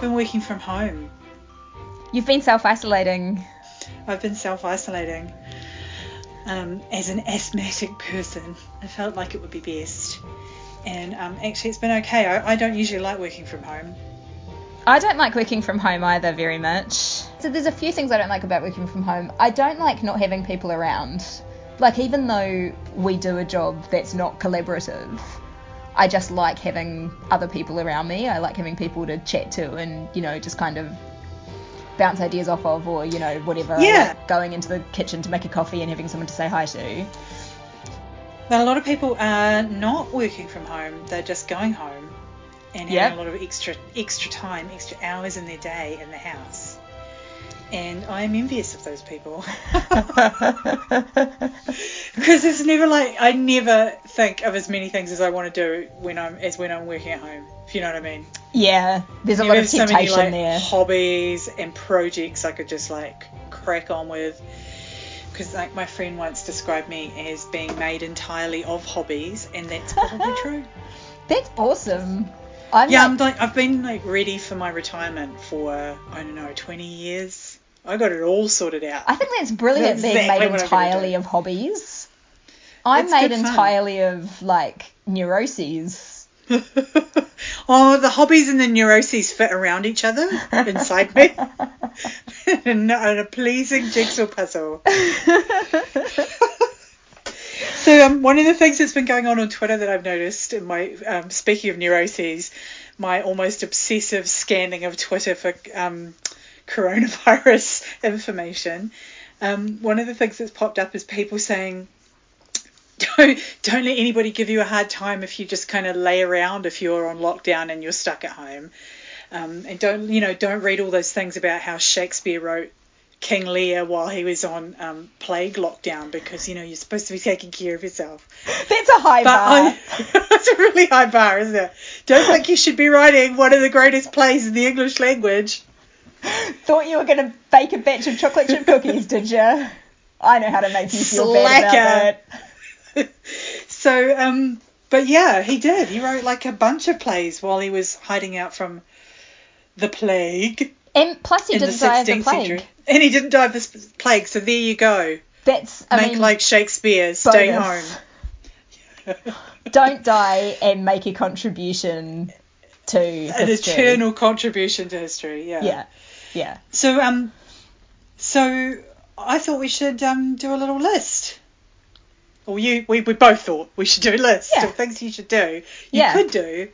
I've been working from home. You've been self isolating. I've been self isolating. Um, as an asthmatic person, I felt like it would be best. And um, actually, it's been okay. I, I don't usually like working from home. I don't like working from home either very much. So there's a few things I don't like about working from home. I don't like not having people around. Like even though we do a job that's not collaborative, I just like having other people around me. I like having people to chat to and, you know, just kind of bounce ideas off of or, you know, whatever. Yeah. like going into the kitchen to make a coffee and having someone to say hi to. But a lot of people are not working from home. They're just going home and having Yep. a lot of extra extra time, extra hours in their day in the house. And I am envious of those people. Because it's never like I never think of as many things as I want to do when I'm as when I'm working at home. If you know what I mean. yeah, there's a lot of is so many temptation like there. hobbies and projects I could just like crack on with. Because like my friend once described me as being made entirely of hobbies, and that's probably true. That's awesome. I'm Yeah, like, I'm like I've been like ready for my retirement for I don't know 20 years. I got it all sorted out. I think that's brilliant That's being exactly made what I'm gonna entirely of hobbies. I'm It's made good fun. entirely of like neuroses. oh, the hobbies and the neuroses fit around each other inside me. in a pleasing jigsaw puzzle. So um, one of the things that's been going on on Twitter that I've noticed in my um, speaking of neuroses, my almost obsessive scanning of Twitter for um, coronavirus information. Um, one of the things that's popped up is people saying, "Don't don't let anybody give you a hard time if you just kind of lay around if you're on lockdown and you're stuck at home, um, and don't you know don't read all those things about how Shakespeare wrote." King Lear while he was on um, plague lockdown because you know you're supposed to be taking care of yourself. That's a high But bar. I, that's a really high bar, isn't it? Don't think you should be writing one of the greatest plays in the English language. Thought you were gonna bake a batch of chocolate chip cookies, did you? I know how to make you feel bad about that. So, um, but yeah, he did. He wrote like a bunch of plays while he was hiding out from the plague And plus, he didn't die of the plague. century. And he didn't die of the plague, so there you go. That's I Make mean, like Shakespeare, stay bonus. home. don't die and make a contribution to An history. eternal contribution to history, yeah. Yeah, yeah. So um, so I thought we should um do a little list. Or you, we, we both thought we should do a list Yeah. of things you should do. You Yeah. could do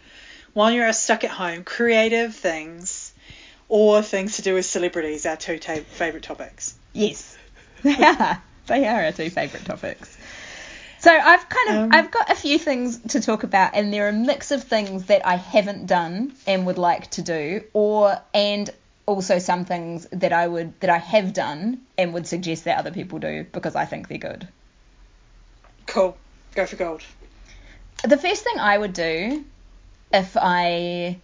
while you're stuck at home, creative things, or things to do with celebrities. Our two ta- favorite topics. Yes, they are. They are our two favourite topics. So I've kind of Um, I've got a few things to talk about, and they're a mix of things that I haven't done and would like to do, or and also some things that I would that I have done and would suggest that other people do because I think they're good. Cool. Go for gold. The first thing I would do if I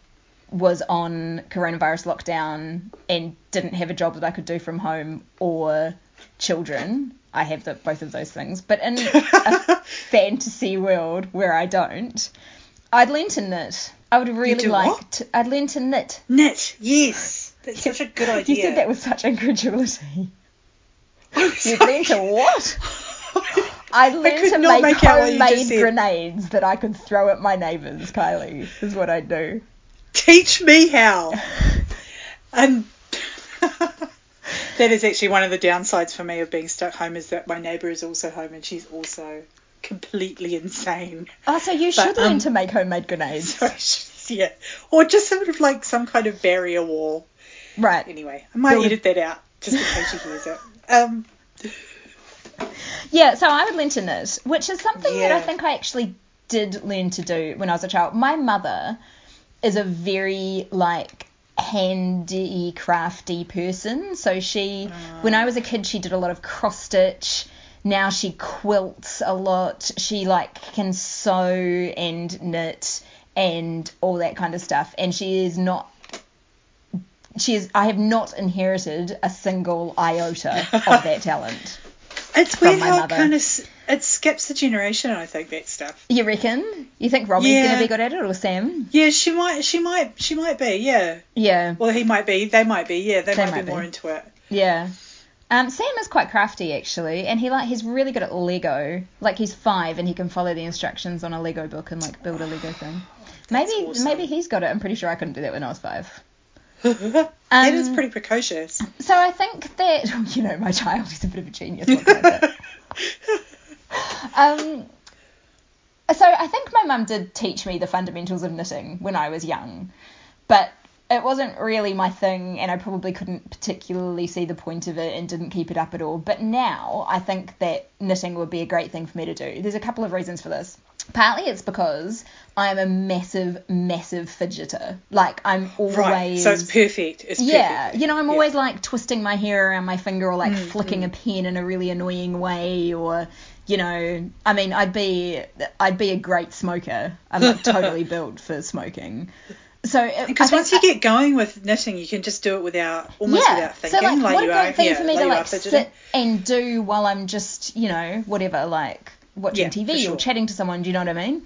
was on coronavirus lockdown and didn't have a job that I could do from home or children, I have the, both of those things, but in a fantasy world where I don't, I'd learn to knit. I would really like what? to. I'd learn to knit. Knit. Yes. That's such a good idea. You said that with such incredulity. You'd sorry. learn to what? I'd learn could to make, make out what you just homemade grenades that I could throw at my neighbours, Kylie, is what I'd do. Teach me how. And that is actually one of the downsides for me of being stuck home is that my neighbour is also home and she's also completely insane. Oh, so you should But, learn um, to make homemade grenades. So yeah, or just sort of like some kind of barrier wall. Right. Anyway, I might Build edit that out just in case she hears it. Um, Yeah, so I would learn to knit, which is something that I think I actually did learn to do when I was a child. My mother is a very like handy crafty person. So she when i was a kid she did a lot of cross stitch. Now she quilts a lot. She like can sew and knit and all that kind of stuff. And she is not she is i have not inherited a single iota of that talent It's weird how mother. it kind of it skips a generation. I think that stuff. You reckon? You think Robbie's Yeah. gonna be good at it or Sam? Yeah, she might. She might. She might be. Yeah. Yeah, Well, he might be. They might be. Yeah, they, They might, might be more into it. yeah. Um, Sam is quite crafty actually, and he like he's really good at Lego. Like he's five and he can follow the instructions on a Lego book and like build a Lego thing. Maybe awesome. maybe he's got it. I'm pretty sure I couldn't do that when I was five. that Um, is pretty precocious. So I think that you know my child is a bit of a genius. What can I say? um, so I think my mum did teach me the fundamentals of knitting when I was young, but it wasn't really my thing, and I probably couldn't particularly see the point of it and didn't keep it up at all. But now I think that knitting would be a great thing for me to do. There's a couple of reasons for this. Partly it's because I'm a massive, massive fidgeter. Like I'm always right. So it's perfect. It's yeah, perfect. you know, I'm Yeah. always like twisting my hair around my finger or Mm, like flicking a pen in a really annoying way or you know, I mean, I'd be I'd be a great smoker. I'm like totally built for smoking. So Because once you get going with knitting, you can just do it without almost yeah, without thinking. so like, what you a great are, thing yeah, for me like to like sit and do while I'm just you know whatever like watching Yeah, TV sure. or chatting to someone. Do you know what I mean?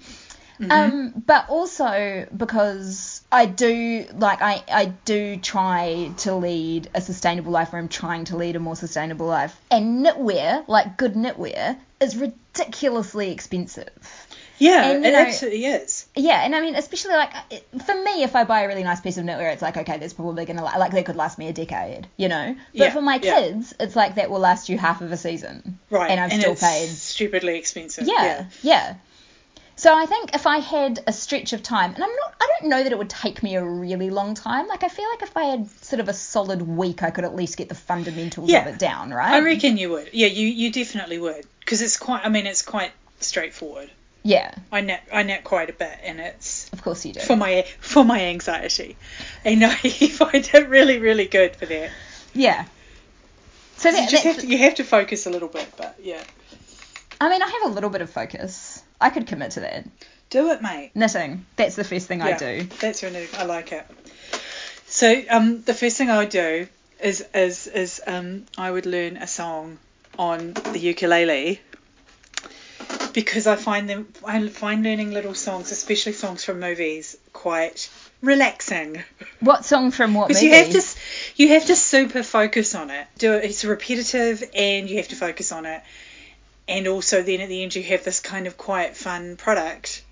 Mm-hmm. Um, but also because I do like I, I do try to lead a sustainable life or I'm trying to lead a more sustainable life. And knitwear, like good knitwear, is ridiculously expensive. Yeah, and, it know- absolutely is. Yeah, and I mean, especially like uh, it- for me, if I buy a really nice piece of knitwear, it's like okay, that's probably gonna la- like that could last me a decade, you know. But Yeah, for my yeah. kids, it's like that will last you half of a season, Right. And I've still it's paid stupidly expensive. yeah, yeah. So I think if I had a stretch of time, and I'm not, I don't know that it would take me a really long time. Like I feel like if I had sort of a solid week, I could at least get the fundamentals Yeah. of it down, right? I reckon you would. Yeah, you you definitely would. Because it's quite. I mean, it's quite straightforward. Yeah, I knit I knit quite a bit, and it's of course you do. for my for my anxiety, and I find it really really good for that. yeah. So You just have to, you have to focus a little bit, but yeah, I mean, I have a little bit of focus. I could commit to that. do it, mate. Knitting. That's the first thing I do. That's really I like it. So um, the first thing I would do is is is um, I would learn a song on the ukulele because I find them I find learning little songs, especially songs from movies, quite relaxing. What song from what movie? you have to you have to super focus on it. Do it. It's repetitive, and you have to focus on it. And also, then at the end, you have this kind of quite fun product.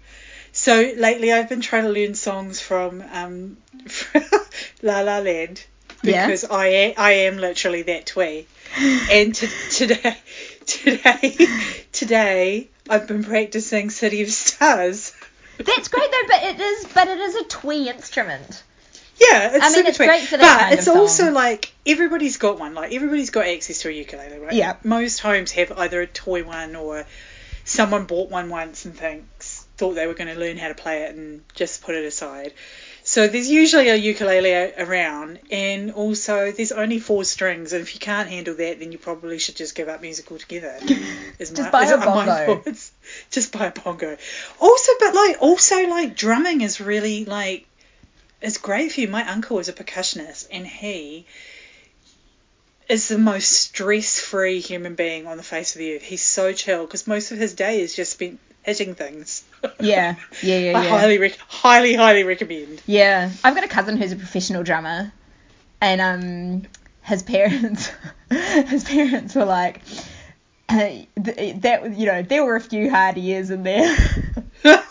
So lately, I've been trying to learn songs from um, La La Land Yeah. because I am, I am literally that twee. And to, today, today, today, I've been practicing City of Stars. That's great though, but it is, but it is a twee instrument. Yeah, it's I mean, super it's twee. great for that but kind it's of song. also like everybody's got one. Like everybody's got access to a ukulele, right? Yeah. Most homes have either a toy one or someone bought one once and thinks thought they were going to learn how to play it and just put it aside. So there's usually a ukulele around, and also there's only four strings, and if you can't handle that, then you probably should just give up music altogether. Is Just buy is a bongo. Just buy a bongo. Also, but like also like drumming is really like it's great for you. My uncle is a percussionist, and he is the most stress-free human being on the face of the earth. He's so chill because most of his day is just spent hitting things. Yeah, yeah, yeah, I yeah. highly, rec- highly, highly recommend. Yeah, I've got a cousin who's a professional drummer, and um, his parents, his parents were like, uh, th- that you know there were a few hard years in there.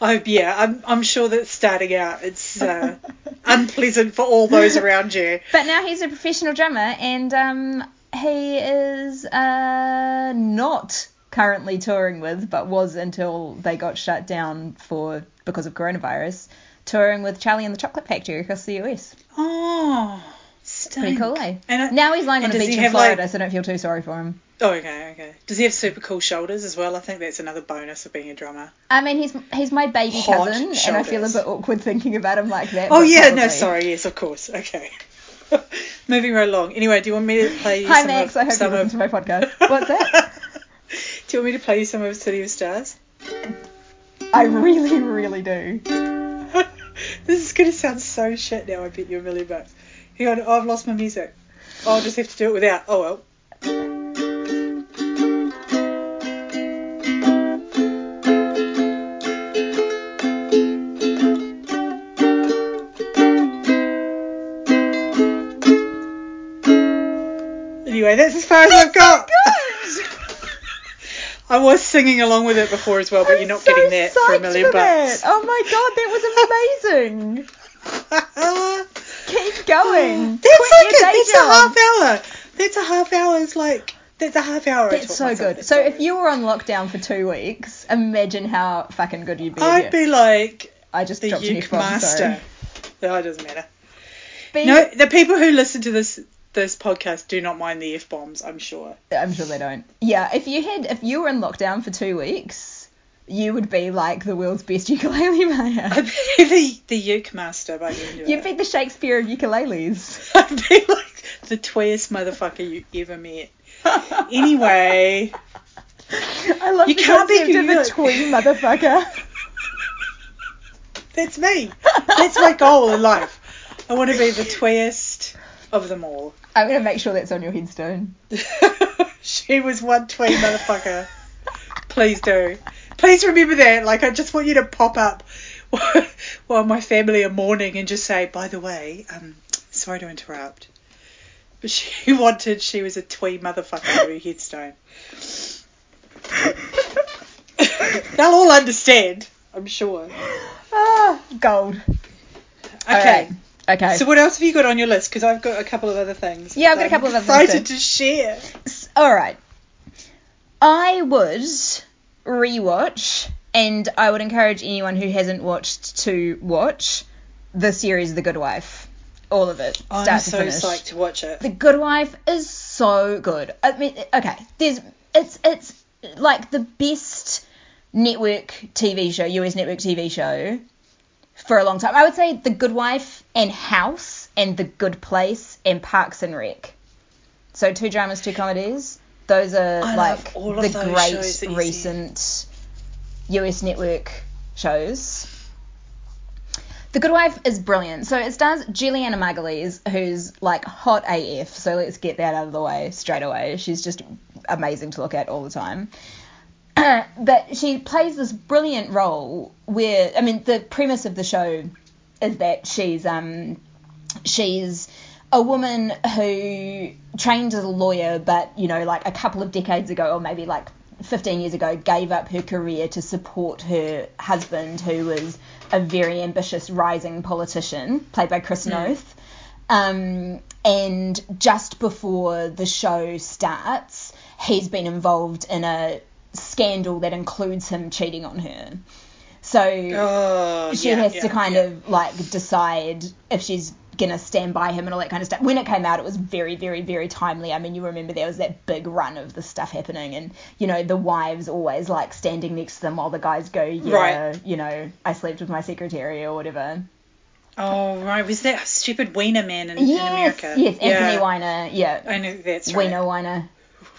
I, yeah, I'm, I'm sure that starting out it's uh, unpleasant for all those around you. but now he's a professional drummer, and um, he is uh not currently touring with, but was until they got shut down for because of coronavirus, touring with Charlie and the Chocolate Factory across the US. Oh, stink. Pretty cool, eh? And I- now he's lying on a beach in Florida, like- so don't feel too sorry for him. Oh, okay, okay. Does he have super cool shoulders as well? I think that's another bonus of being a drummer. I mean, he's he's my baby Hot cousin, and I feel a bit awkward thinking about him like that. Oh yeah, no, sorry, yes, of course. Okay. Moving right along. Anyway, do you want me to play Hi some Max, of, I hope you listen of, to my podcast. What's that? Do you want me to play you some of City of Stars? I really, really do. this is gonna sound so shit now. I bet you a million bucks. Hang on, oh, I've lost my music. Oh, I'll just have to do it without. Oh well. Anyway, that's as far as I've got. I was singing along with it before as well, but I'm you're not so getting that for a million bucks. Oh my god, that was amazing. Keep going. That's Quit like a, that's a half hour. That's a half hour. It's like that's a half hour. That's so good. So if you were on lockdown for two weeks, imagine how fucking good you'd be. I'd be like I just the dropped an uke F-bomb, master. sorry. No, it doesn't matter. Be- No, the people who listen to this this podcast do not mind the f bombs. I'm sure. I'm sure they don't. Yeah, if you had, if you were in lockdown for two weeks, you would be like the world's best ukulele player. I'd be the the uke master by the end of You'd be the Shakespeare of ukuleles. I'd be like the twayest motherfucker you ever met. Anyway, I love You the can't be concept of a twee motherfucker. that's me. That's my goal in life. I want to be the twayest of them all. I'm gonna make sure that's on your headstone. she was one twee motherfucker. Please do. Please remember that. Like, I just want you to pop up while my family are mourning and just say, by the way, um, sorry to interrupt. But she wanted, she was a twee motherfucker on her headstone. They'll all understand, I'm sure. Ah, gold. Okay. Okay. So what else have you got on your list? Because I've got a couple of other things. Yeah, I've got a couple of other things excited to share. All right. I would rewatch, and I would encourage anyone who hasn't watched to watch the series The Good Wife. All of it, start I'm so finish. psyched to watch it. The Good Wife is so good. I mean, okay, there's it's it's like the best network TV show, US network TV show for a long time. I would say The Good Wife and House and The Good Place and Parks and Rec. So two dramas, two comedies. Those are I like the great recent US network shows. The Good Wife is brilliant. So it stars Julianna Margulies, who's like hot AF. So let's get that out of the way straight away. She's just amazing to look at all the time. but she plays this brilliant role where, I mean, the premise of the show is that she's um she's a woman who trained as a lawyer, but you know, like a couple of decades ago, or maybe like 15 years ago, gave up her career to support her husband, who was a very ambitious rising politician, played by Chris Noth. Um, and just before the show starts, he's been involved in a scandal that includes him cheating on her. So Oh, she yeah, has yeah, to kind yeah. of like decide if she's gonna stand by him and all that kind of stuff. When it came out, it was very, very, very timely. I mean, you remember there was that big run of the stuff happening, and you know the wives always like standing next to them while the guys go, yeah, Right. you know, I slept with my secretary or whatever. Oh right, was that stupid Wiener man in, in America? yes, Anthony yeah. Weiner, yeah, I know that's right. Weiner, Weiner.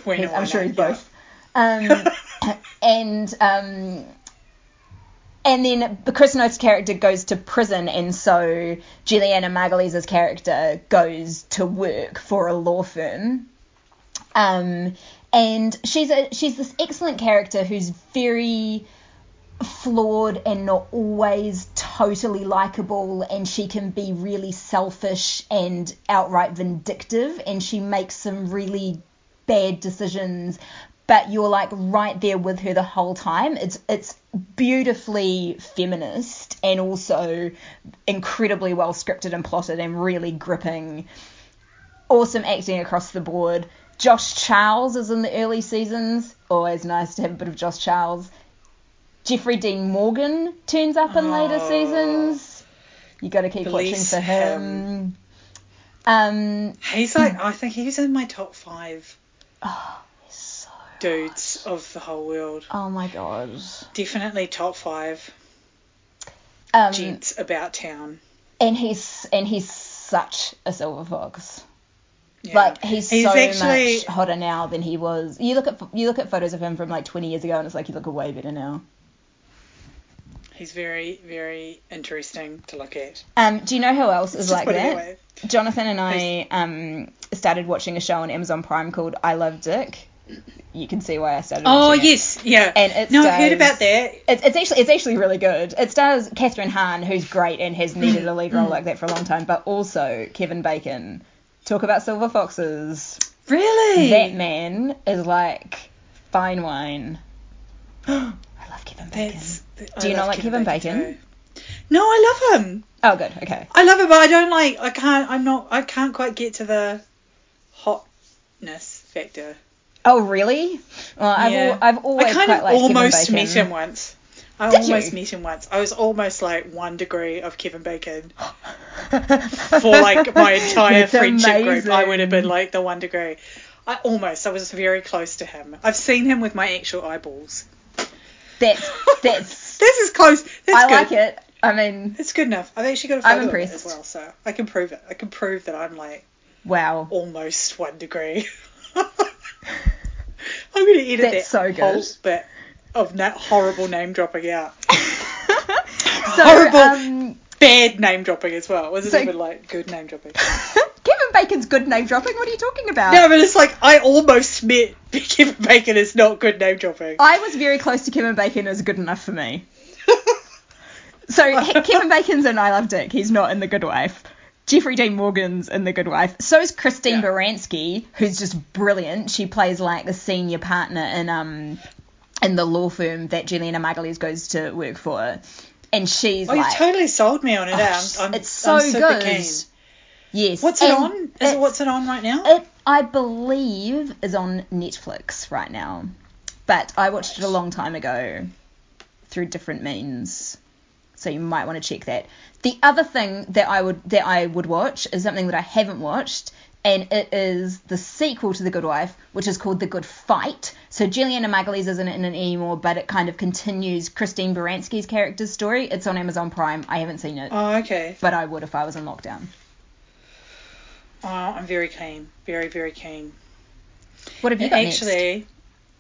Wiener He's- I'm sure he's Weiner, both. Um, and um, and then Chris Noth's character goes to prison, and so Julianna Margulies' character goes to work for a law firm. Um, and she's a she's this excellent character who's very flawed and not always totally likable and she can be really selfish and outright vindictive and she makes some really bad decisions but you're like right there with her the whole time it's it's beautifully feminist and also incredibly well scripted and plotted and really gripping awesome acting across the board Josh Charles is in the early seasons always nice to have a bit of Josh Charles Jeffrey Dean Morgan turns up in later Oh. seasons. You got to keep watching for him. Um, He's like, I think he's in my top five. so. Dudes of the whole world. Oh my god. Definitely top five Um, gents about town. and he's and he's such a silver fox. Yeah. Like he's, He's so actually much hotter now than he was. You look at you look at photos of him from like 20 years ago, and it's like you look way better now. he's very very interesting to look at. Um, do you know who else is Just like that? Jonathan and I um, started watching a show on Amazon Prime called I Love Dick. You can see why I started. Oh it. yes, yeah. And it no, I heard about that. It's, it's actually it's actually really good. It stars Kathryn Hahn, who's great and has needed a lead mm. role mm. like that for a long time, but also Kevin Bacon. Talk about silver foxes. Really? That man is like fine wine. I love Kevin Bacon. That's, Do you not like Kevin Bacon? too. No, I love him. Oh, good. Okay. I love him, but I don't like. I can't. I'm not. I can't quite get to the hotness factor. Oh, really? Well, I've, Yeah. al- I've always I kind of almost Kevin met him once. I Did almost you? met him once. I was almost like one degree of Kevin Bacon for like my entire That's friendship group. I would have been like the one degree. I almost. I was very close to him. I've seen him with my actual eyeballs. That's that's. This is close. That's I good. like it. I mean, It's good enough. I've actually got a I'm photo it impressed. as well, so I can prove it. I can prove that I'm like wow. almost one degree. I'm going to edit That's that so good. whole bit of that horrible name dropping out. so, Horrible. um, Bad name dropping as well. Wasn't So- even like good name dropping. Kevin Bacon's good name dropping. What are you talking about? No, but it's like I almost met Kevin Bacon is not good name dropping. I was very close to Kevin Bacon as good enough for me. So Kevin Bacon's in I Love Dick. He's not in The Good Wife. Jeffrey Dean Morgan's in The Good Wife. So is Christine Yeah. Baranski, who's just brilliant. She plays like the senior partner in um in the law firm that Julianna Margulies goes to work for, and she's Oh, like, you've totally sold me on it. Oh, I'm, I'm, it's so I'm super good. Keen. yes. What's it and on? Is it what's it on right now? It, I believe, is on Netflix right now, but I watched it a long time ago through different means, so you might want to check that. The other thing that I would that I would watch is something that I haven't watched, and it is the sequel to The Good Wife, which is called The Good Fight. So Julianna Margulies isn't in it anymore, but it kind of continues Christine Baranski's character's story. It's on Amazon Prime. I haven't seen it, oh, okay. but I would if I was in lockdown. Oh, I'm very keen. Very, very keen. What have you got next?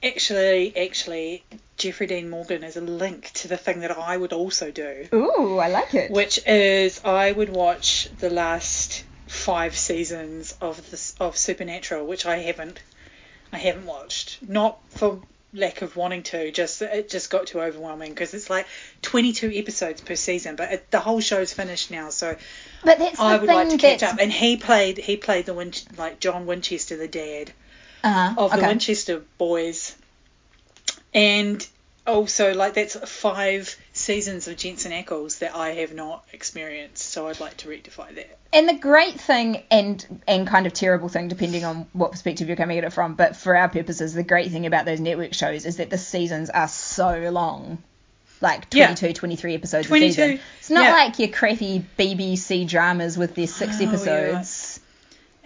Actually, actually, Jeffrey Dean Morgan is a link to the thing that I would also do, Ooh, I like it. which is I would watch the last five seasons of this of Supernatural, which I haven't, I haven't watched. Not for lack of wanting to, just it just got too overwhelming because it's like 22 episodes per season, but it, the whole show's finished now, so But that's the I would like to catch that's- up. And he played he played the Win- like John Winchester, the dad Uh-huh. of the okay. Winchester boys, and also like that's five seasons of Jensen Ackles that I have not experienced, so I'd like to rectify that. And the great thing and and kind of terrible thing depending on what perspective you're coming at it from, but for our purposes the great thing about those network shows is that the seasons are so long. Like Yeah. 22, 23 episodes 22, a season. It's not yeah. like your crappy BBC dramas with their six Oh, episodes.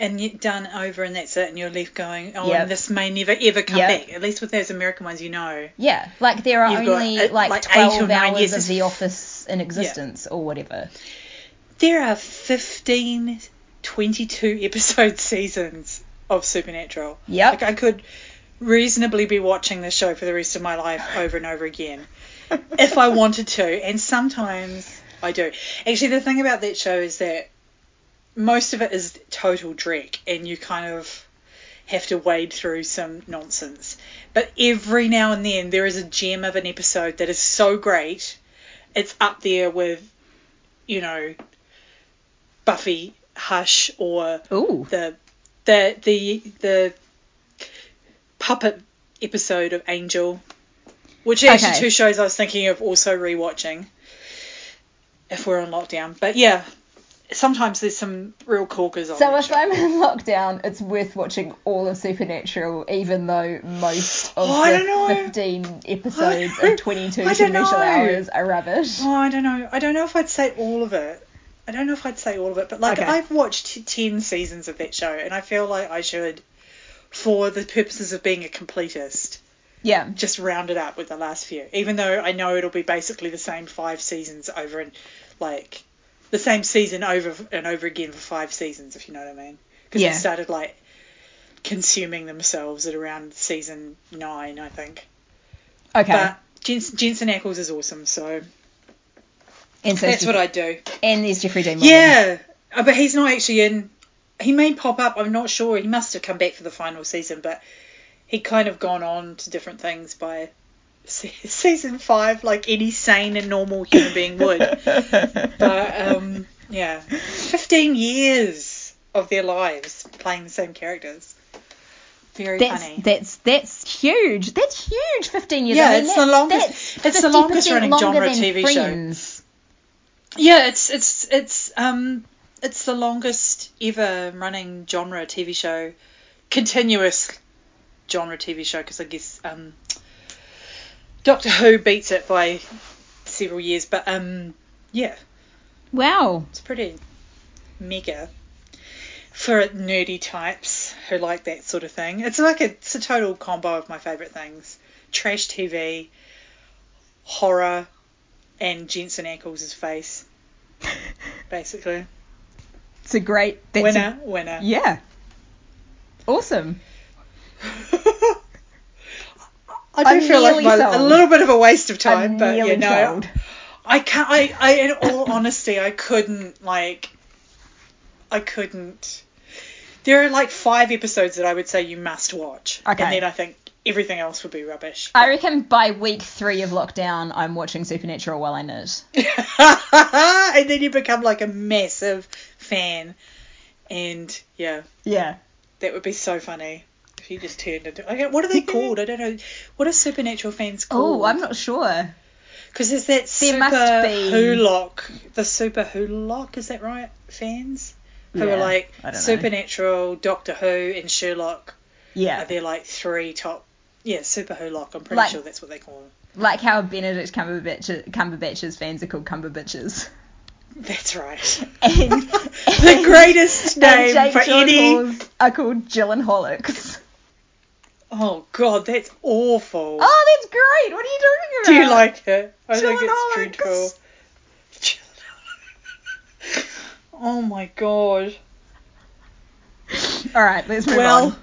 And done over, and that's it, and you're left going, oh, Yep. and this may never ever come Yep. back. At least with those American ones, you know. Yeah, like there are got, only uh, like, like eight or 12 nine hours years. of The Office in existence or whatever. There are 15, 22 episode seasons of Supernatural. yeah Like I could reasonably be watching this show for the rest of my life over and over again if I wanted to, and sometimes I do. Actually, the thing about that show is that most of it is total dreck, and you kind of have to wade through some nonsense. But every now and then there is a gem of an episode that is so great, it's up there with, you know, Buffy, Hush, or Ooh. the the the the puppet episode of Angel, which are actually Okay. two shows I was thinking of also rewatching if we're on lockdown. But yeah, sometimes there's some real corkers on. So if show. I'm in lockdown, it's worth watching all of Supernatural, even though most of Oh, I don't know. the 15 episodes and 22 I don't commercial hours are rubbish. Oh, I don't know. I don't know if I'd say all of it. I don't know if I'd say all of it, but like Okay. I've watched t- ten seasons of that show, and I feel like I should, for the purposes of being a completist, Yeah. just round it up with the last few. Even though I know it'll be basically the same five seasons over and like the same season over and over again for five seasons, if you know what I mean. Because Yeah. they started like consuming themselves at around season nine, I think. Okay. But Jensen, Jensen Ackles is awesome, so and, so that's what I do. and there's Jeffrey Dean Morgan. Yeah, uh, but he's not actually in. He may pop up. I'm not sure. He must have come back for the final season, but he kind of gone on to different things by season five, like any sane and normal human being would. but um, yeah, 15 years of their lives playing the same characters. Very That's funny. that's that's huge. That's huge. Fifteen years. Yeah, I mean, it's the longest- it's the 50% longest running genre TV show. Yeah, it's it's it's um it's the longest ever running genre TV show, continuous genre TV show because I guess um Doctor Who beats it by several years, but um yeah, Wow. it's pretty mega for nerdy types who like that sort of thing. It's like a, it's a total combo of my favourite things: trash TV, horror, and Jensen Ackles' face. Basically, It's a great that's a- winner, winner. yeah. Awesome. I do I'm feel like my, a little bit of a waste of time, I'm but you know, sold. I can't. I, I, in all honesty, I couldn't like. I couldn't. There are like five episodes that I would say you must watch, Okay. and then I think everything else would be rubbish. I reckon by week three of lockdown, I'm watching Supernatural while I knit. and then you become like a massive fan, and yeah, Yeah. that would be so funny you just turned into. Okay, what are they called? I don't know. What are supernatural fans called? Oh, I'm not sure. Because there's that super must be- Wholock, the super Wholock, is that right? Fans who Yeah, are like I don't know. Supernatural, Doctor Who, and Sherlock. Yeah. Are there like three top? Yeah, super Wholock. I'm pretty Like- sure that's what they call them. Like how Benedict Cumberbatch, Cumberbatch's fans are called Cumberbitches. That's right. And, the greatest and name Jake for any. Gyllenhaal's are called Gyllenhaalics. Oh God, that's awful. Oh, that's great. What are you talking about? Do you like it? I think it's dreadful. Oh my God. All right, let's move on. Well, on.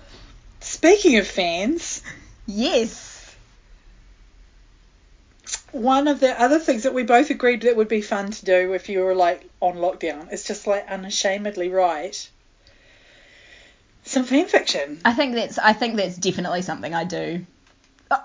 speaking of fans. Yes. one of the other things that we both agreed that would be fun to do if you were like on lockdown is just like unashamedly write some fan fiction. I think that's I think that's definitely something I do.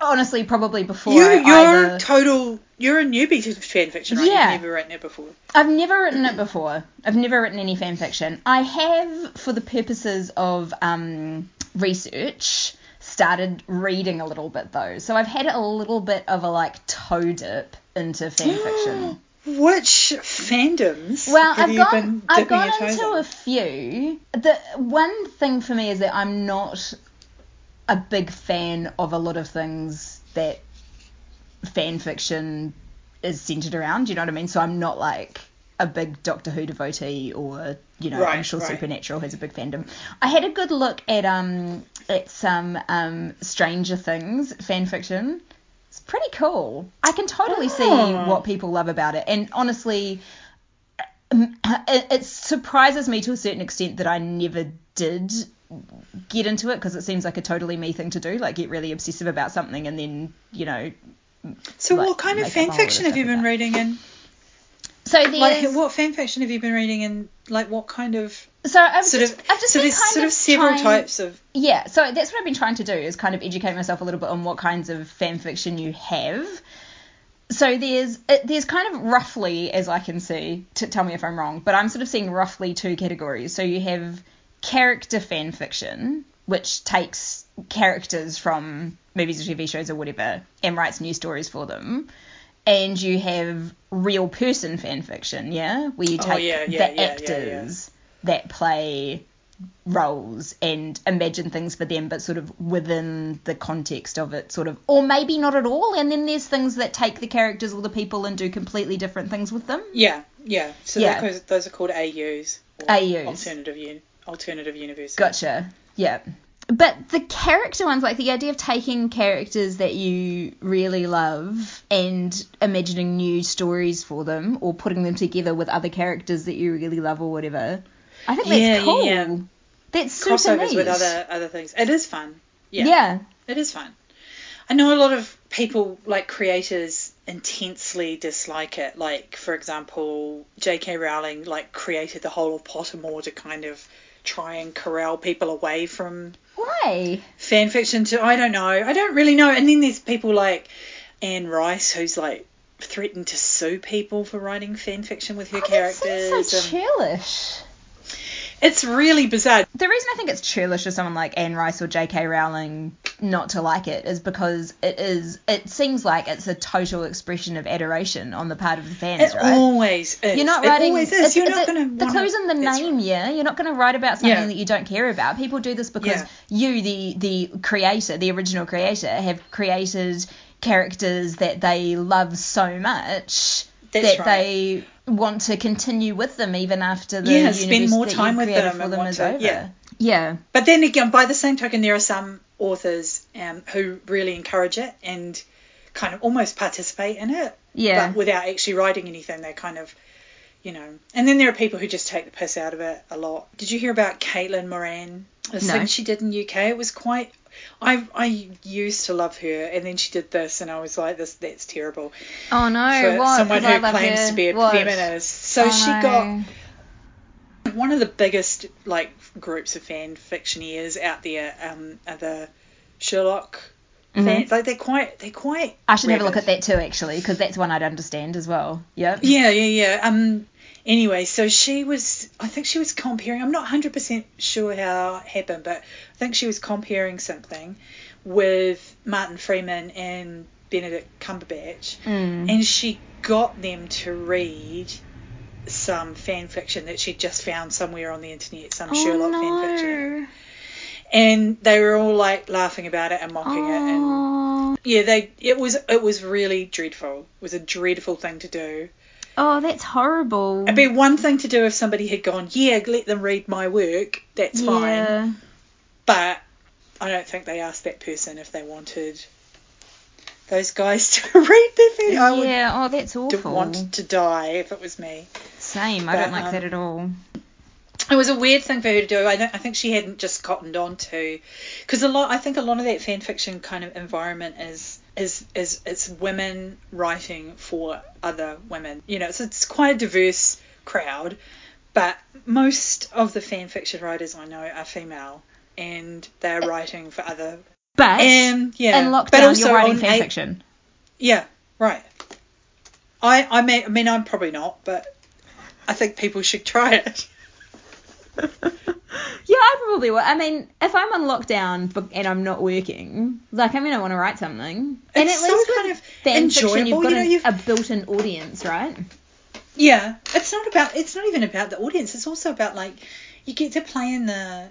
Honestly, probably before You, I you're either... total. You're a newbie to fan fiction, right? Yeah. You've never written it before. I've never written it before. I've never written any fan fiction. I have, for the purposes of um, research, started reading a little bit though. So I've had a little bit of a like toe dip into fan fiction. Which fandoms Well, have I've you gone, been I've gone into in? a few. The one thing for me is that I'm not a big fan of a lot of things that fan fiction is centered around. You know what I mean? So I'm not like a big Doctor Who devotee, or you know, I'm sure right. Supernatural has a big fandom. I had a good look at um at some um Stranger Things fan fiction. Pretty cool. I can totally see Oh. what people love about it, and honestly, it, surprises me to a certain extent that I never did get into it because it seems like a totally me thing to do, like get really obsessive about something and then you know. So, like, what kind of make up a fan whole lot of fiction have you been reading in? So there's Like, what fan fiction have you been reading in? Like, what kind of so I've sort just, of? I've just so there's kind sort of several trying- types of. Yeah, so that's what I've been trying to do is kind of educate myself a little bit on what kinds of fan fiction you have. So there's there's kind of roughly, as I can see, to tell me if I'm wrong, but I'm sort of seeing roughly two categories. So you have character fan fiction, which takes characters from movies or TV shows or whatever and writes new stories for them. And you have real person fan fiction, yeah, where you Oh, take yeah, yeah, the yeah, actors that play roles and imagine things for them, but sort of within the context of it, sort of, or maybe not at all. And then there's things that take the characters or the people and do completely different things with them. Yeah, yeah. So Yeah. Those, those are called AUs. AUs. Alternative un, alternative universe. Gotcha. Yeah. But the character ones, like the idea of taking characters that you really love and imagining new stories for them, or putting them together with other characters that you really love or whatever, I think that's Yeah, yeah, cool. yeah. That's super Crossovers neat. with other other things. It is fun. Yeah. yeah. It is fun. I know a lot of people, like creators, intensely dislike it. Like, for example, J.K. Rowling, like, created the whole of Pottermore to kind of try and corral people away from Why? fan fiction. To I don't know. I don't really know. And then there's people like Anne Rice, who's like threatened to sue people for writing fan fiction with her Oh, characters. so churlish. It's really bizarre. The reason I think it's churlish is someone like Anne Rice or J.K. Rowling not to like it is because it is. It seems like it's a total expression of adoration on the part of the fans, It right? always is. You're not writing. It always is. You're not going to. The clue's in the name, yeah. You're not going to write about something Yeah. that you don't care about. People do this because Yeah. you, the the creator, the original creator, have created characters that they love so much That's that right. they want to continue with them even after the Yeah, spend more time with them and them is to- over. yeah. Yeah. But then again, by the same token, there are some authors um, who really encourage it and kind of almost participate in it, Yeah. but without actually writing anything. They kind of, you know. And then there are people who just take the piss out of it a lot. Did you hear about Caitlin Moran? The No. thing she did in UK, it was quite. I I used to love her, and then she did this, and I was like, this that's terrible Oh no, for what? someone who love claims her. to be a What? feminist. So Oh, she no. got one of the biggest like groups of fan fictioneers out there um, are the Sherlock fans. Like they're quite they're quite. Mm-hmm. I should have a look at that too, actually, because that's one I'd understand as well. Yep. Yeah, yeah, yeah. Um. Anyway, so she was. I think she was comparing. I'm not 100 percent sure how it happened, but I think she was comparing something with Martin Freeman and Benedict Cumberbatch, Mm. and she got them to read some um, fan fiction that she'd just found somewhere on the internet, some oh, Sherlock oh, fan fiction, no. and they were all like laughing about it and mocking it, and Oh. yeah, they it was it was really dreadful. It was a dreadful thing to do. oh, that's horrible. It'd be one thing to do if somebody had gone, yeah, let them read my work, that's fine, yeah. but I don't think they asked that person if they wanted those guys to read their fan. I would Yeah, oh, that's awful. want to die if it was me. Same, I But, don't like that um, at all. It was a weird thing for her to do. I don't, I think she hadn't just cottoned on to, because a lot. I think a lot of that fan fiction kind of environment is is is it's women writing for other women. You know, it's it's quite a diverse crowd, but most of the fan fiction writers I know are female, and they're writing for other. But And yeah, in but also you're writing fan a- fiction. Yeah, right. I I mean I mean I'm probably not, but I think people should try it. Yeah, I probably would. I mean, if I'm on lockdown and I'm not working, like, I mean, I want to write something. and It's at so least kind with of fan fiction, enjoyable, you've got you know, a, you've- a built-in audience, right? Yeah, it's not about it's not even about the audience. It's also about like you get to play in the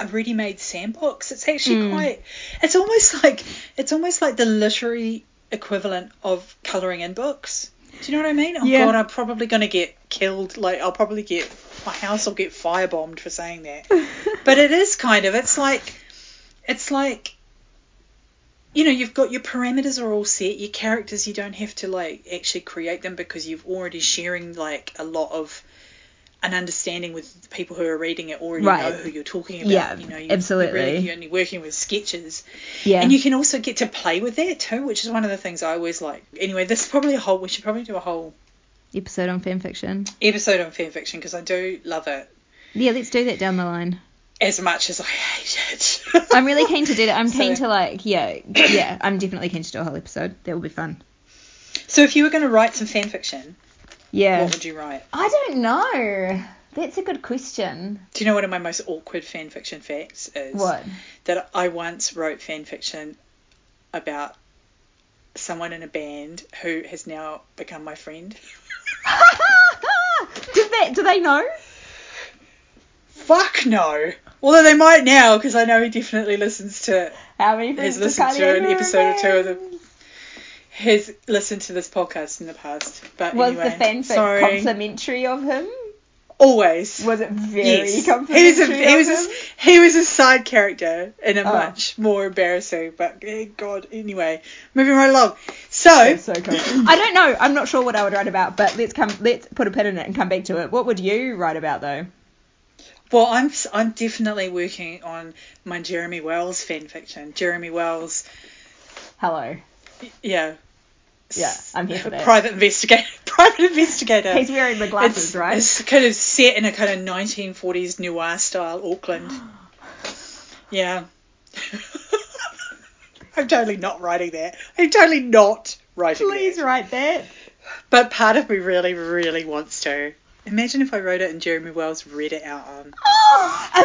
a ready-made sandbox. It's actually Mm. quite. It's almost like it's almost like the literary equivalent of coloring in books. Do you know what I mean? Oh Yeah. god, I'm probably gonna get killed. Like I'll probably get my house will get firebombed for saying that. but it is kind of. It's like it's like you know you've got your parameters are all set your characters you don't have to like actually create them because you've already sharing like a lot of an understanding with the people who are reading it already Right. know who you're talking about Yeah, you know you, absolutely. you're, really, you're only working with sketches Yeah. and you can also get to play with that too which is one of the things I always like anyway this is probably a whole we should probably do a whole Episode on fan fiction. episode on fan fiction because I do love it Yeah, let's do that down the line. as much as I hate it I'm really keen to do that. I'm keen to like, yeah, yeah. I'm definitely keen to do a whole episode. That will be fun. so if you were going to write some fan fiction Yeah. what would you write I don't know. That's a good question. Do you know one of my most awkward fan fiction facts is? What? That I once wrote fan fiction about someone in a band who has now become my friend. Did they? Do they know? Fuck no. Although they might now because I know he definitely listens to How many Has does listened to an episode or two of been? Has listened to this podcast in the past. But Was anyway, the fanfic sorry. complimentary of him? Always. Was it very Yes. He was a he was of a, he was a side character in a Oh. much more embarrassing. But eh, God, anyway, moving right along. So so cool. I don't know. I'm not sure what I would write about, but let's come. Let's put a pin in it and come back to it. What would you write about though? Well, I'm I'm definitely working on my Jeremy Wells fan fiction. Jeremy Wells, Hello. yeah. Yeah, I'm here for that. Private investigator. Private investigator. He's wearing the glasses, it's, right? It's kind of set in a kind of 1940s noir style Auckland. yeah. I'm totally not writing that. I'm totally not writing Please that. write that. But part of me really, really wants to. Imagine if I wrote it and Jeremy Wells read it out on. Oh,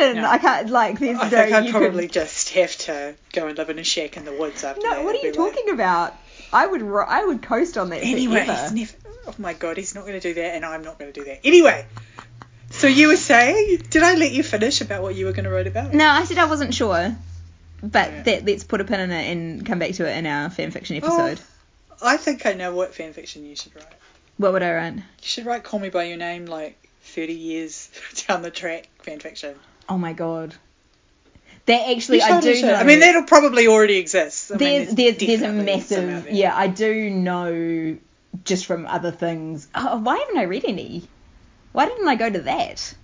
imagine! No. I can't like. There's I no. think I'd probably could, just have to go and live in a shack in the woods after that. no, what are you be like, talking about? I would. I would coast on that Anyway, forever. he's never. Oh my god, he's not going to do that, and I'm not going to do that. Anyway, so you were saying? Did I let you finish about what you were going to write about? No, I said I wasn't sure. But Yeah. that, let's put a pin in it and come back to it in our fan fiction episode. Oh, I think I know what fanfiction you should write. What would I write? You should write "Call Me by Your Name" like 30 years down the track fanfiction. Oh my god. That actually, I do know. I mean, that'll probably already exist. I mean, there's there's there's a definitely some out massive there. yeah. I do know just from other things. Oh, why haven't I read any? Why didn't I go to that?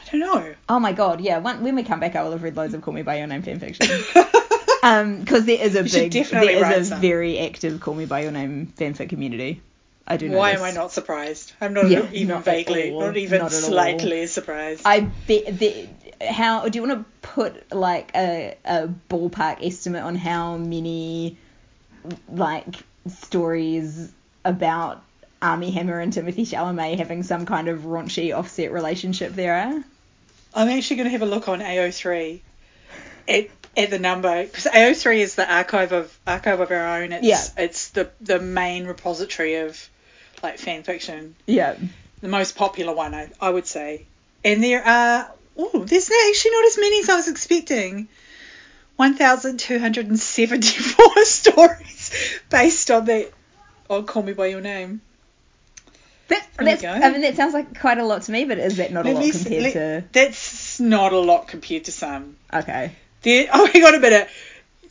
I don't know. Oh my god, yeah. When, when we come back, I will have read loads of Call Me by Your Name fanfiction. Um, because there is a You big, there is a some. very active Call Me by Your Name fanfic community. I do know. Why this. am I not surprised? I'm not Yeah, even not vaguely, not even Not at all. slightly surprised. I bet the how do you want to put like a a ballpark estimate on how many like stories about Armie Hammer and Timothy Chalamet having some kind of raunchy offset relationship there are? I'm actually going to have a look on AO3 at, at the number because AO3 is the archive of archive of our own. It's, Yeah. It's the the main repository of like fan fiction, Yeah. the most popular one, I, I would say. And there are oh, there's actually not as many as I was expecting. 1,274 stories based on that. on oh, Call Me by Your Name. That, that's, go. I mean, that sounds like quite a lot to me, but is that not a lot compared let- to? That's not a lot compared to some. Okay. There, oh, hang on a minute.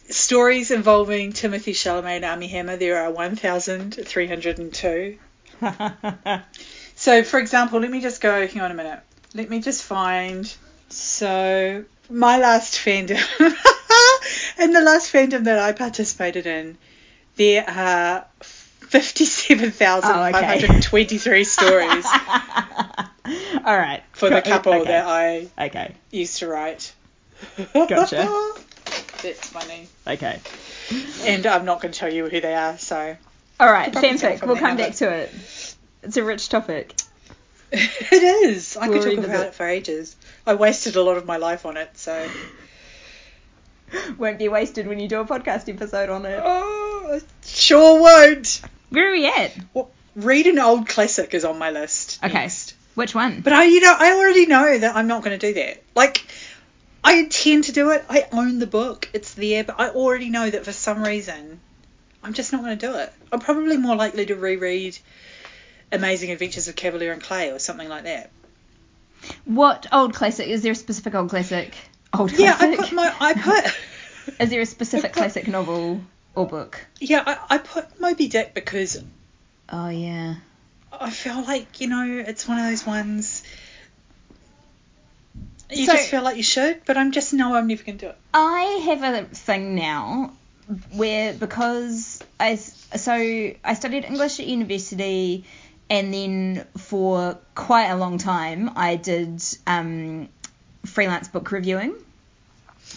Stories involving Timothy Chalamet and Armie Hammer. There are 1,302. So, for example, let me just go. Hang on a minute. Let me just find. So, my last fandom, and the last fandom that I participated in, there are 57,523 stories All right. for the couple okay. that I Okay. used to write. Gotcha. That's funny. Okay. And I'm not going to tell you who they are, so. All right. Fanfic. We'll come back to it. It's a rich topic. it is. I We'll could talk about it for ages. I wasted a lot of my life on it, so. Won't be wasted when you do a podcast episode on it. Oh, sure won't. Where are we at? Well, read an old classic is on my list. Okay. next. Which one? But I, you know, I already know that I'm not going to do that. Like, I intend to do it. I own the book. It's there, but I already know that for some reason, I'm just not going to do it. I'm probably more likely to reread Amazing Adventures of Kavalier and Clay or something like that. What old classic? Is there a specific old classic? Old Yeah, I classic? put my, I put. Is there a specific put- classic novel or book? Yeah, I, I put Moby Dick because Oh yeah. I feel like, you know, it's one of those ones you So- just feel like you should, but I'm just no, I'm never going to do it. I have a thing now where because I so I studied English at university and then for quite a long time I did um, freelance book reviewing,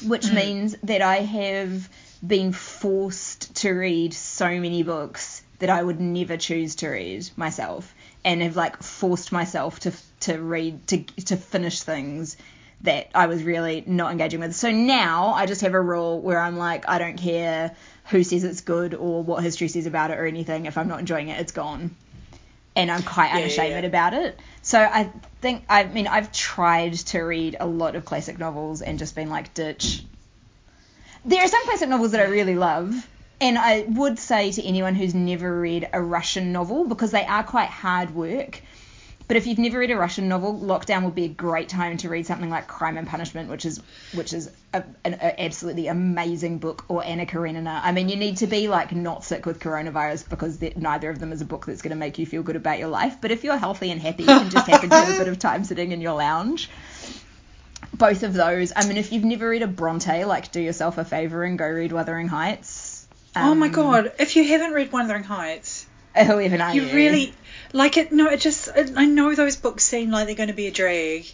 which means that I have been forced to read so many books that I would never choose to read myself and have like forced myself to to read to to finish things that I was really not engaging with. So now I just have a rule where I'm like I don't care who says it's good or what history says about it or anything. If I'm not enjoying it, it's gone. And I'm quite Yeah, yeah, unashamed yeah. about it. So I think I mean I've tried to read a lot of classic novels and just been like ditch. There are some classic novels that I really love, and I would say to anyone who's never read a Russian novel because they are quite hard work. But if you've never read a Russian novel, lockdown would be a great time to read something like Crime and Punishment, which is which is a, an a absolutely amazing book, or Anna Karenina. I mean, you need to be like not sick with coronavirus because neither of them is a book that's going to make you feel good about your life. But if you're healthy and happy and just happen to have a bit of time sitting in your lounge, both of those. I mean, if you've never read a Bronte, like do yourself a favor and go read Wuthering Heights. oh my Um, god, if you haven't read Wuthering Heights, Who even are you you? really like it. No, it just I know those books seem like they're going to be a drag,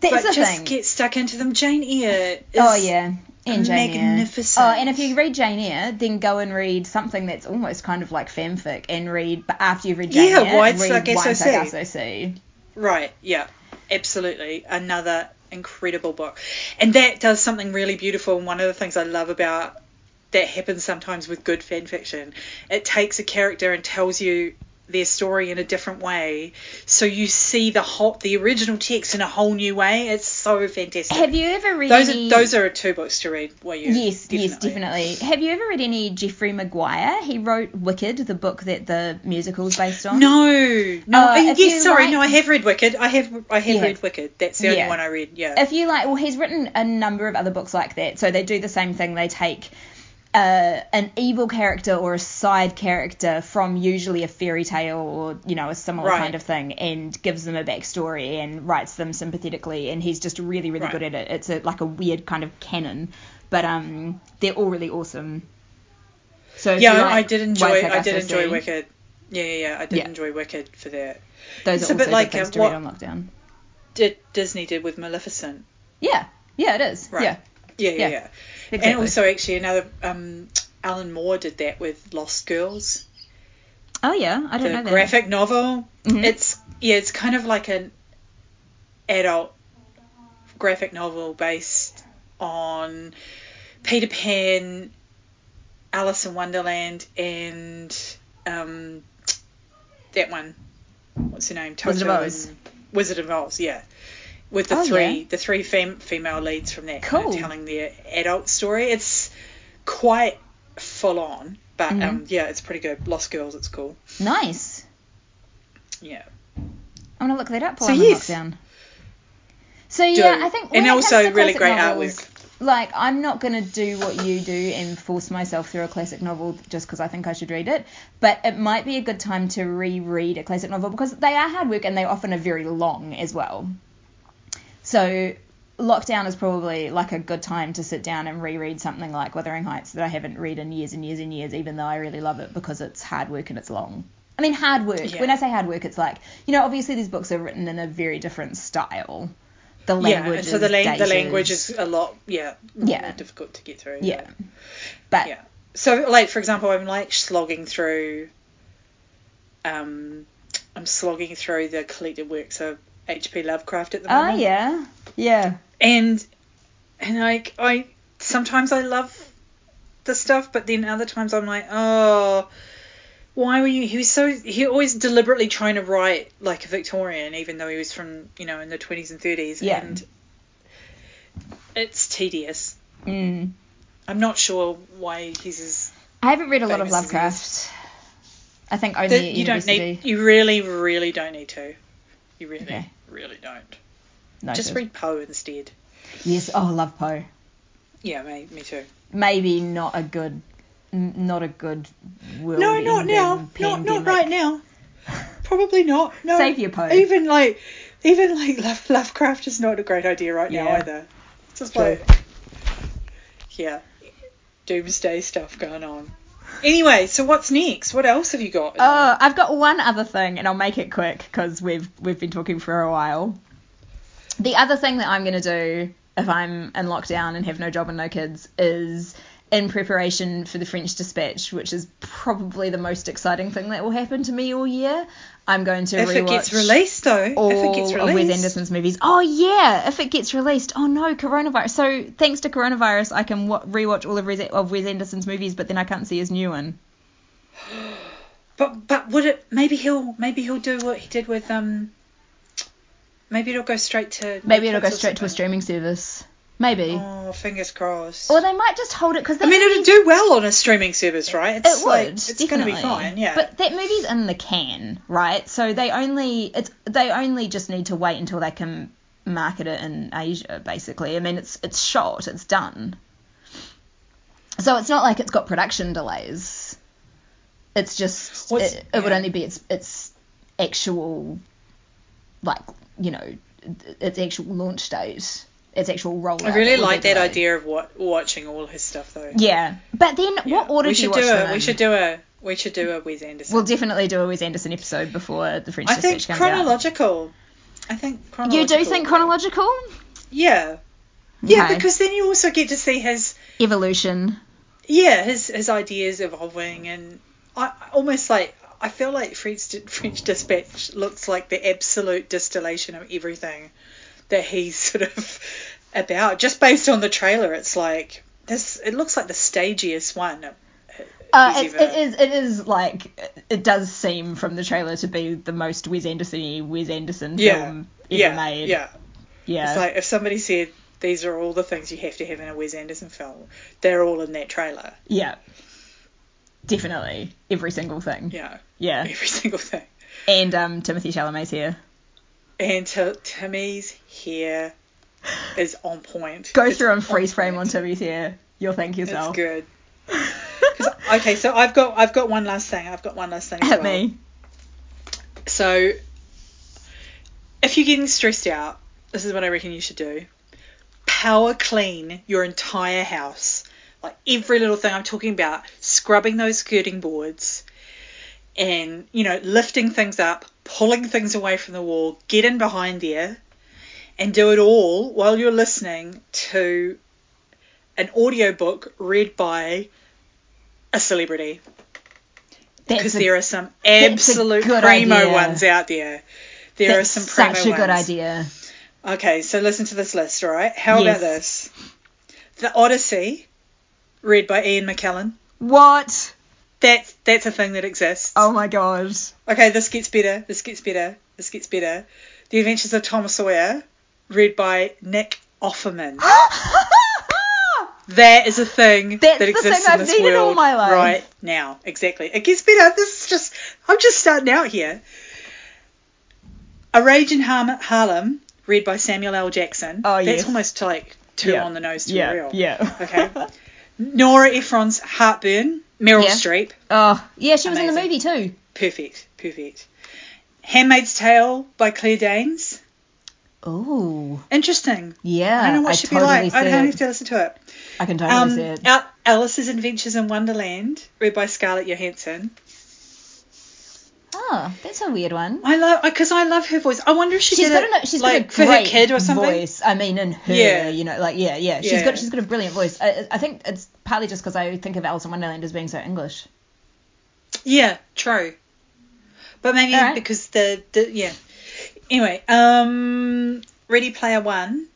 That's but the just thing. get stuck into them. Jane Eyre. Is, oh yeah. And Jane magnificent. Eyre. Oh, and if you read Jane Eyre, then go and read something that's almost kind of like fanfic, and read. But after you've read Jane Yeah, Eyre, White read White SOC. SOC. Right, yeah, absolutely. Another incredible book. And that does something really beautiful. And one of the things I love about that happens sometimes with good fan fiction, it takes a character and tells you their story in a different way. So you see the whole the original text in a whole new way. It's so fantastic. Have you ever read those any? are those are two books to read. Well, you Yes, yes, definitely. Have you ever read any Jeffrey Maguire? He wrote Wicked, the book that the musical is based on. No, no. Uh, uh, yes, sorry. like- no, I have read Wicked. I have I have Yeah. read Wicked. That's the only Yeah. one I read. Yeah. If you like, well, he's written a number of other books like that. So they do the same thing. They take uh, an evil character or a side character from usually a fairy tale or you know a similar Right. kind of thing and gives them a backstory and writes them sympathetically. And he's just really, really Right. good at it. It's a, like a weird kind of canon, but um, they're all really awesome. So yeah, I- like I did enjoy. I did enjoy Wicked. Yeah, yeah, yeah. I did Yeah. enjoy Wicked for that. Those It's are a bit like, to what- on lockdown. Did Disney did with Maleficent. Yeah, yeah, it is. Right. Yeah, Yeah, yeah, Yeah, yeah. Exactly. And also, actually, another um, Alan Moore did that with Lost Girls, oh yeah, I don't the know that. graphic novel. Mhm. It's yeah, it's kind of like an adult graphic novel based on Peter Pan, Alice in Wonderland, and um, that one. What's her name? Wizard of Oz. Wizard of Oz, yeah. With the Oh, three, yeah. the three fem- female leads from that, kind of Cool. telling their adult story. It's quite full on, but Mhm. um, yeah, it's pretty good. Lost Girls, it's cool. Nice. Yeah. I'm gonna look that up while So I'm yes. lockdown. So yeah, Do. I think And also really great novels, artwork. Like I'm not gonna do what you do and force myself through a classic novel just because I think I should read it. But it might be a good time to reread a classic novel because they are hard work and they often are very long as well. So lockdown is probably like a good time to sit down and reread something like Wuthering Heights that I haven't read in years and years and years, even though I really love it because it's hard work and it's long. I mean, hard work. Yeah. When I say hard work, it's like you know, obviously these books are written in a very different style. The Yeah, language and so the, lang- the language is a lot, yeah, Yeah. difficult to get through. yeah, but Yeah. So, like, for example, I'm like slogging through, um, I'm slogging through the collected works of H.P. Lovecraft at the moment. oh yeah, yeah, And, and like, I, sometimes I love the stuff, but then other times I'm like, oh, why were you, he was so, he always deliberately trying to write like a Victorian, even though he was from, you know, in the 20s and 30s. Yeah. And it's tedious. mm. I'm not sure why he's as I haven't read a lot of Famous as he is. Lovecraft. I think only at you don't need. You really, really don't need to. You really, Okay. Really don't. Noted. Just read Poe instead. Yes, oh, love Poe. Yeah, me, me too. Maybe not a good, n- not a good world. No, not now. Not Pandemic. not right now. Probably not. No. Save your Poe. Even like, even like Love, Lovecraft is not a great idea right now either. It's just True. like, yeah, doomsday stuff going on. Anyway, so what's next? What else have you got? Oh, I've got one other thing, and I'll make it quick because we've we've been talking for a while. The other thing that I'm gonna do if I'm in lockdown and have no job and no kids is in preparation for the French Dispatch, which is probably the most exciting thing that will happen to me all year. I'm going to if rewatch it gets released though, all if it gets of Wes Anderson's movies. Oh yeah, if it gets released. Oh no, coronavirus. So thanks to coronavirus, I can rewatch all of Wes, of Wes Anderson's movies, but then I can't see his new one. But but would it? Maybe he'll maybe he'll do what he did with um. Maybe it'll go straight to. Maybe it'll go straight to a streaming service. Maybe. Oh, fingers crossed. Or they might just hold it because I mean, it'll do well on a streaming service, right? It's It would. like it's going to be fine, yeah. But that movie's in the can, right? So they only it's they only just need to wait until they can market it in Asia, basically. I mean, it's it's shot, it's done. So it's not like it's got production delays. It's just What's- it, it would only be its its actual like you know its actual launch date, its actual role. I really like that idea of what watching all his stuff though. Yeah, but then Yeah. what order we do you watch do them a we should do a we should do a Wes Anderson. We'll definitely do a Wes Anderson episode before the French I think Dispatch comes out. chronological. I think chronological. You do think chronological? Yeah. Yeah, Okay. because then you also get to see his Evolution. yeah his his ideas evolving and I I almost like I feel like French French Dispatch looks like the absolute distillation of everything that he's sort of about just based on the trailer. It's like this. It looks like the stagiest one. Uh, it, ever- it is. It is like it does seem from the trailer to be the most Wes Anderson Wes Anderson Yeah, film ever yeah, made. yeah. yeah. It's like if somebody said these are all the things you have to have in a Wes Anderson film, they're all in that trailer. yeah. Definitely, every single thing. Yeah, Yeah. every single thing. And um, Timothy Chalamet's here. And Ti- Timmy's hair is on point. Go It's through and freeze frame on. Timmy's hair. You'll thank It's yourself. good. 'Cause- okay, so I've got I've got one last thing. I've got one last thing. As well. me. So, if you're getting stressed out, this is what I reckon you should do. Power clean your entire house. Like every little thing I'm talking about, scrubbing those skirting boards and, you know, lifting things up, pulling things away from the wall, get in behind there and do it all while you're listening to an audiobook read by a celebrity because there are some absolute primo idea. ones out there. There that's are some primo such a good ones. idea. Okay, so listen to this list, all right? How Yes. about this? The Odyssey, read by Ian McKellen. What? That's that's a thing that exists. Oh my god. Okay, this gets better. This gets better. This gets better. The Adventures of Tom Sawyer, read by Nick Offerman. That is a thing That's that the exists thing in I've this world my life. right now. Exactly. It gets better. This is just. I'm just starting out here. A Rage in Har- Harlem, read by Samuel L. Jackson. Oh, yeah. That's yes. almost like too Yeah. on the nose to yeah. be real. Yeah. Okay. Nora Ephron's Heartburn. Meryl Yeah. Streep. oh, yeah, she was in the movie too. Perfect. Perfect. Handmaid's Tale by Claire Danes. Ooh. Interesting. Yeah. I don't know what she'd totally be like. I don't it. have to listen to it. I can totally see Um, it. Al- Alice's Adventures in Wonderland, read by Scarlett Johansson. Oh, that's a weird one. I love because I love her voice. I wonder if she She's did got it a she's like got a for her great kid or something. voice. I mean, in her, Yeah. you know, like yeah, yeah. She's Yeah. got she's got a brilliant voice. I, I think it's partly just because I think of Alice in Wonderland as being so English. Yeah, true. But maybe Alright. because the, the yeah. Anyway, um, Ready Player One,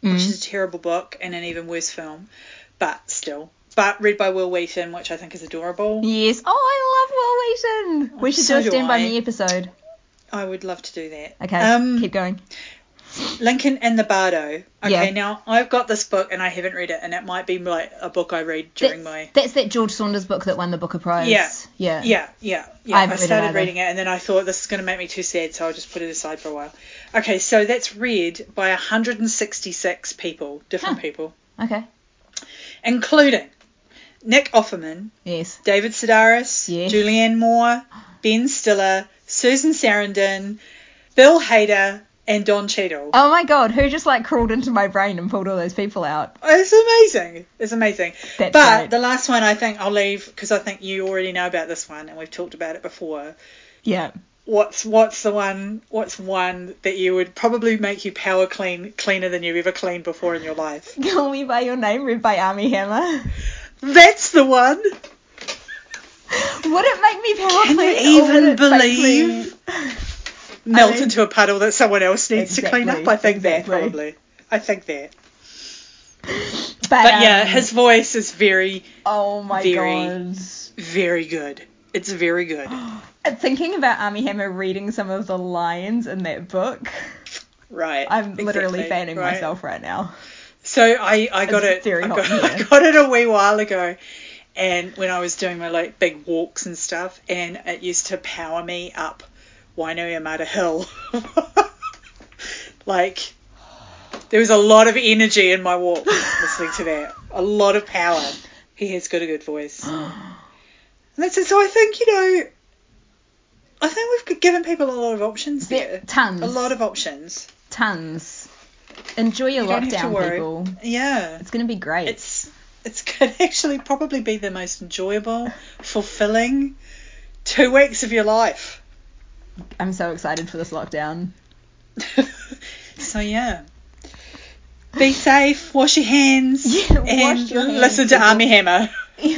which Mm. is a terrible book and an even worse film, but still. But read by Wil Wheaton, which I think is adorable. Yes. Oh, I love Wil Wheaton. We should so do a do Stand By I. Me episode. I would love to do that. Okay, Um, keep going. Lincoln in the Bardo. Okay, Yeah. now I've got this book and I haven't read it, and it might be like a book I read during That's, my. that's that George Saunders book that won the Booker Prize. Yeah. Yeah. Yeah, yeah, yeah. I I, haven't read it started reading it and then I thought this is going to make me too sad, so I'll just put it aside for a while. Okay, so that's read by 166 people, different Huh. people, Okay. including Nick Offerman, Yes. David Sedaris, Yeah. Julianne Moore, Ben Stiller, Susan Sarandon, Bill Hader, and Don Cheadle. Oh my god, who just like crawled into my brain and pulled all those people out? It's amazing. It's amazing. That's but great. the last one I think I'll leave because I think you already know about this one and we've talked about it before. Yeah. What's what's the one? What's one that you would probably make you power clean cleaner than you've ever cleaned before in your life? Call Me By Your Name, read by Armie Hammer. That's the one. Would it make me power Can you clean? or would even believe? Me- Melt mean- into a puddle that someone else needs to clean up. I think that probably. I think that. But, But yeah, um, his voice is very, Oh my very- god. very good. It's very good. Thinking about Armie Hammer reading some of the lines in that book, Right. I'm literally fanning right. myself right now. So I, I got It's it. very I got, I got it a wee while ago, and when I was doing my like big walks and stuff, and it used to power me up Wainuiomata Hill. like there was a lot of energy in my walk listening to that. A lot of power. He has got a good voice. And that's it. So I think you know. I think we've given people a lot of options There- tons. A lot of options. Tons. Enjoy your You to lockdown, people. Yeah. It's gonna be great. it's it's going to actually probably be the most enjoyable, fulfilling two weeks of your life. I'm so excited for this lockdown. so yeah. Be safe, wash your hands, Yeah, wash and your hands, listen to. Armie Hammer.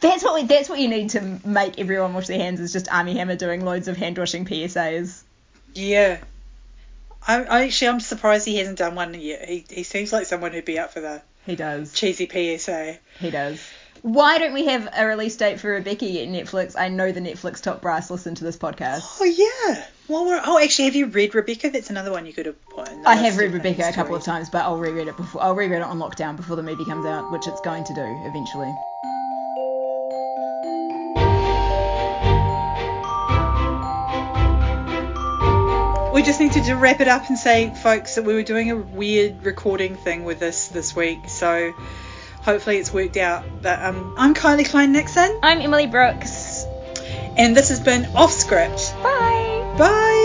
That's what we, that's what you need to make everyone wash their hands is just Armie Hammer doing loads of hand washing PSAs. Yeah. I, I actually I'm surprised he hasn't done one yet. He he seems like someone who'd be up for the He does. cheesy PSA. He does. Why don't we have a release date for Rebecca yet, Netflix? I know the Netflix top brass listen to this podcast. Oh yeah. Well, we're, oh, actually, have you read Rebecca? That's another one you could have put. In I have read Rebecca a couple of times, but I'll reread it before. I'll reread it on lockdown before the movie comes out, which it's going to do eventually. We just needed to wrap it up and say, folks, that we were doing a weird recording thing with this this week. So hopefully it's worked out. But um, I'm Kylie Klein Nixon, I'm Emily Brooks. and this has been Off Script. Bye. Bye.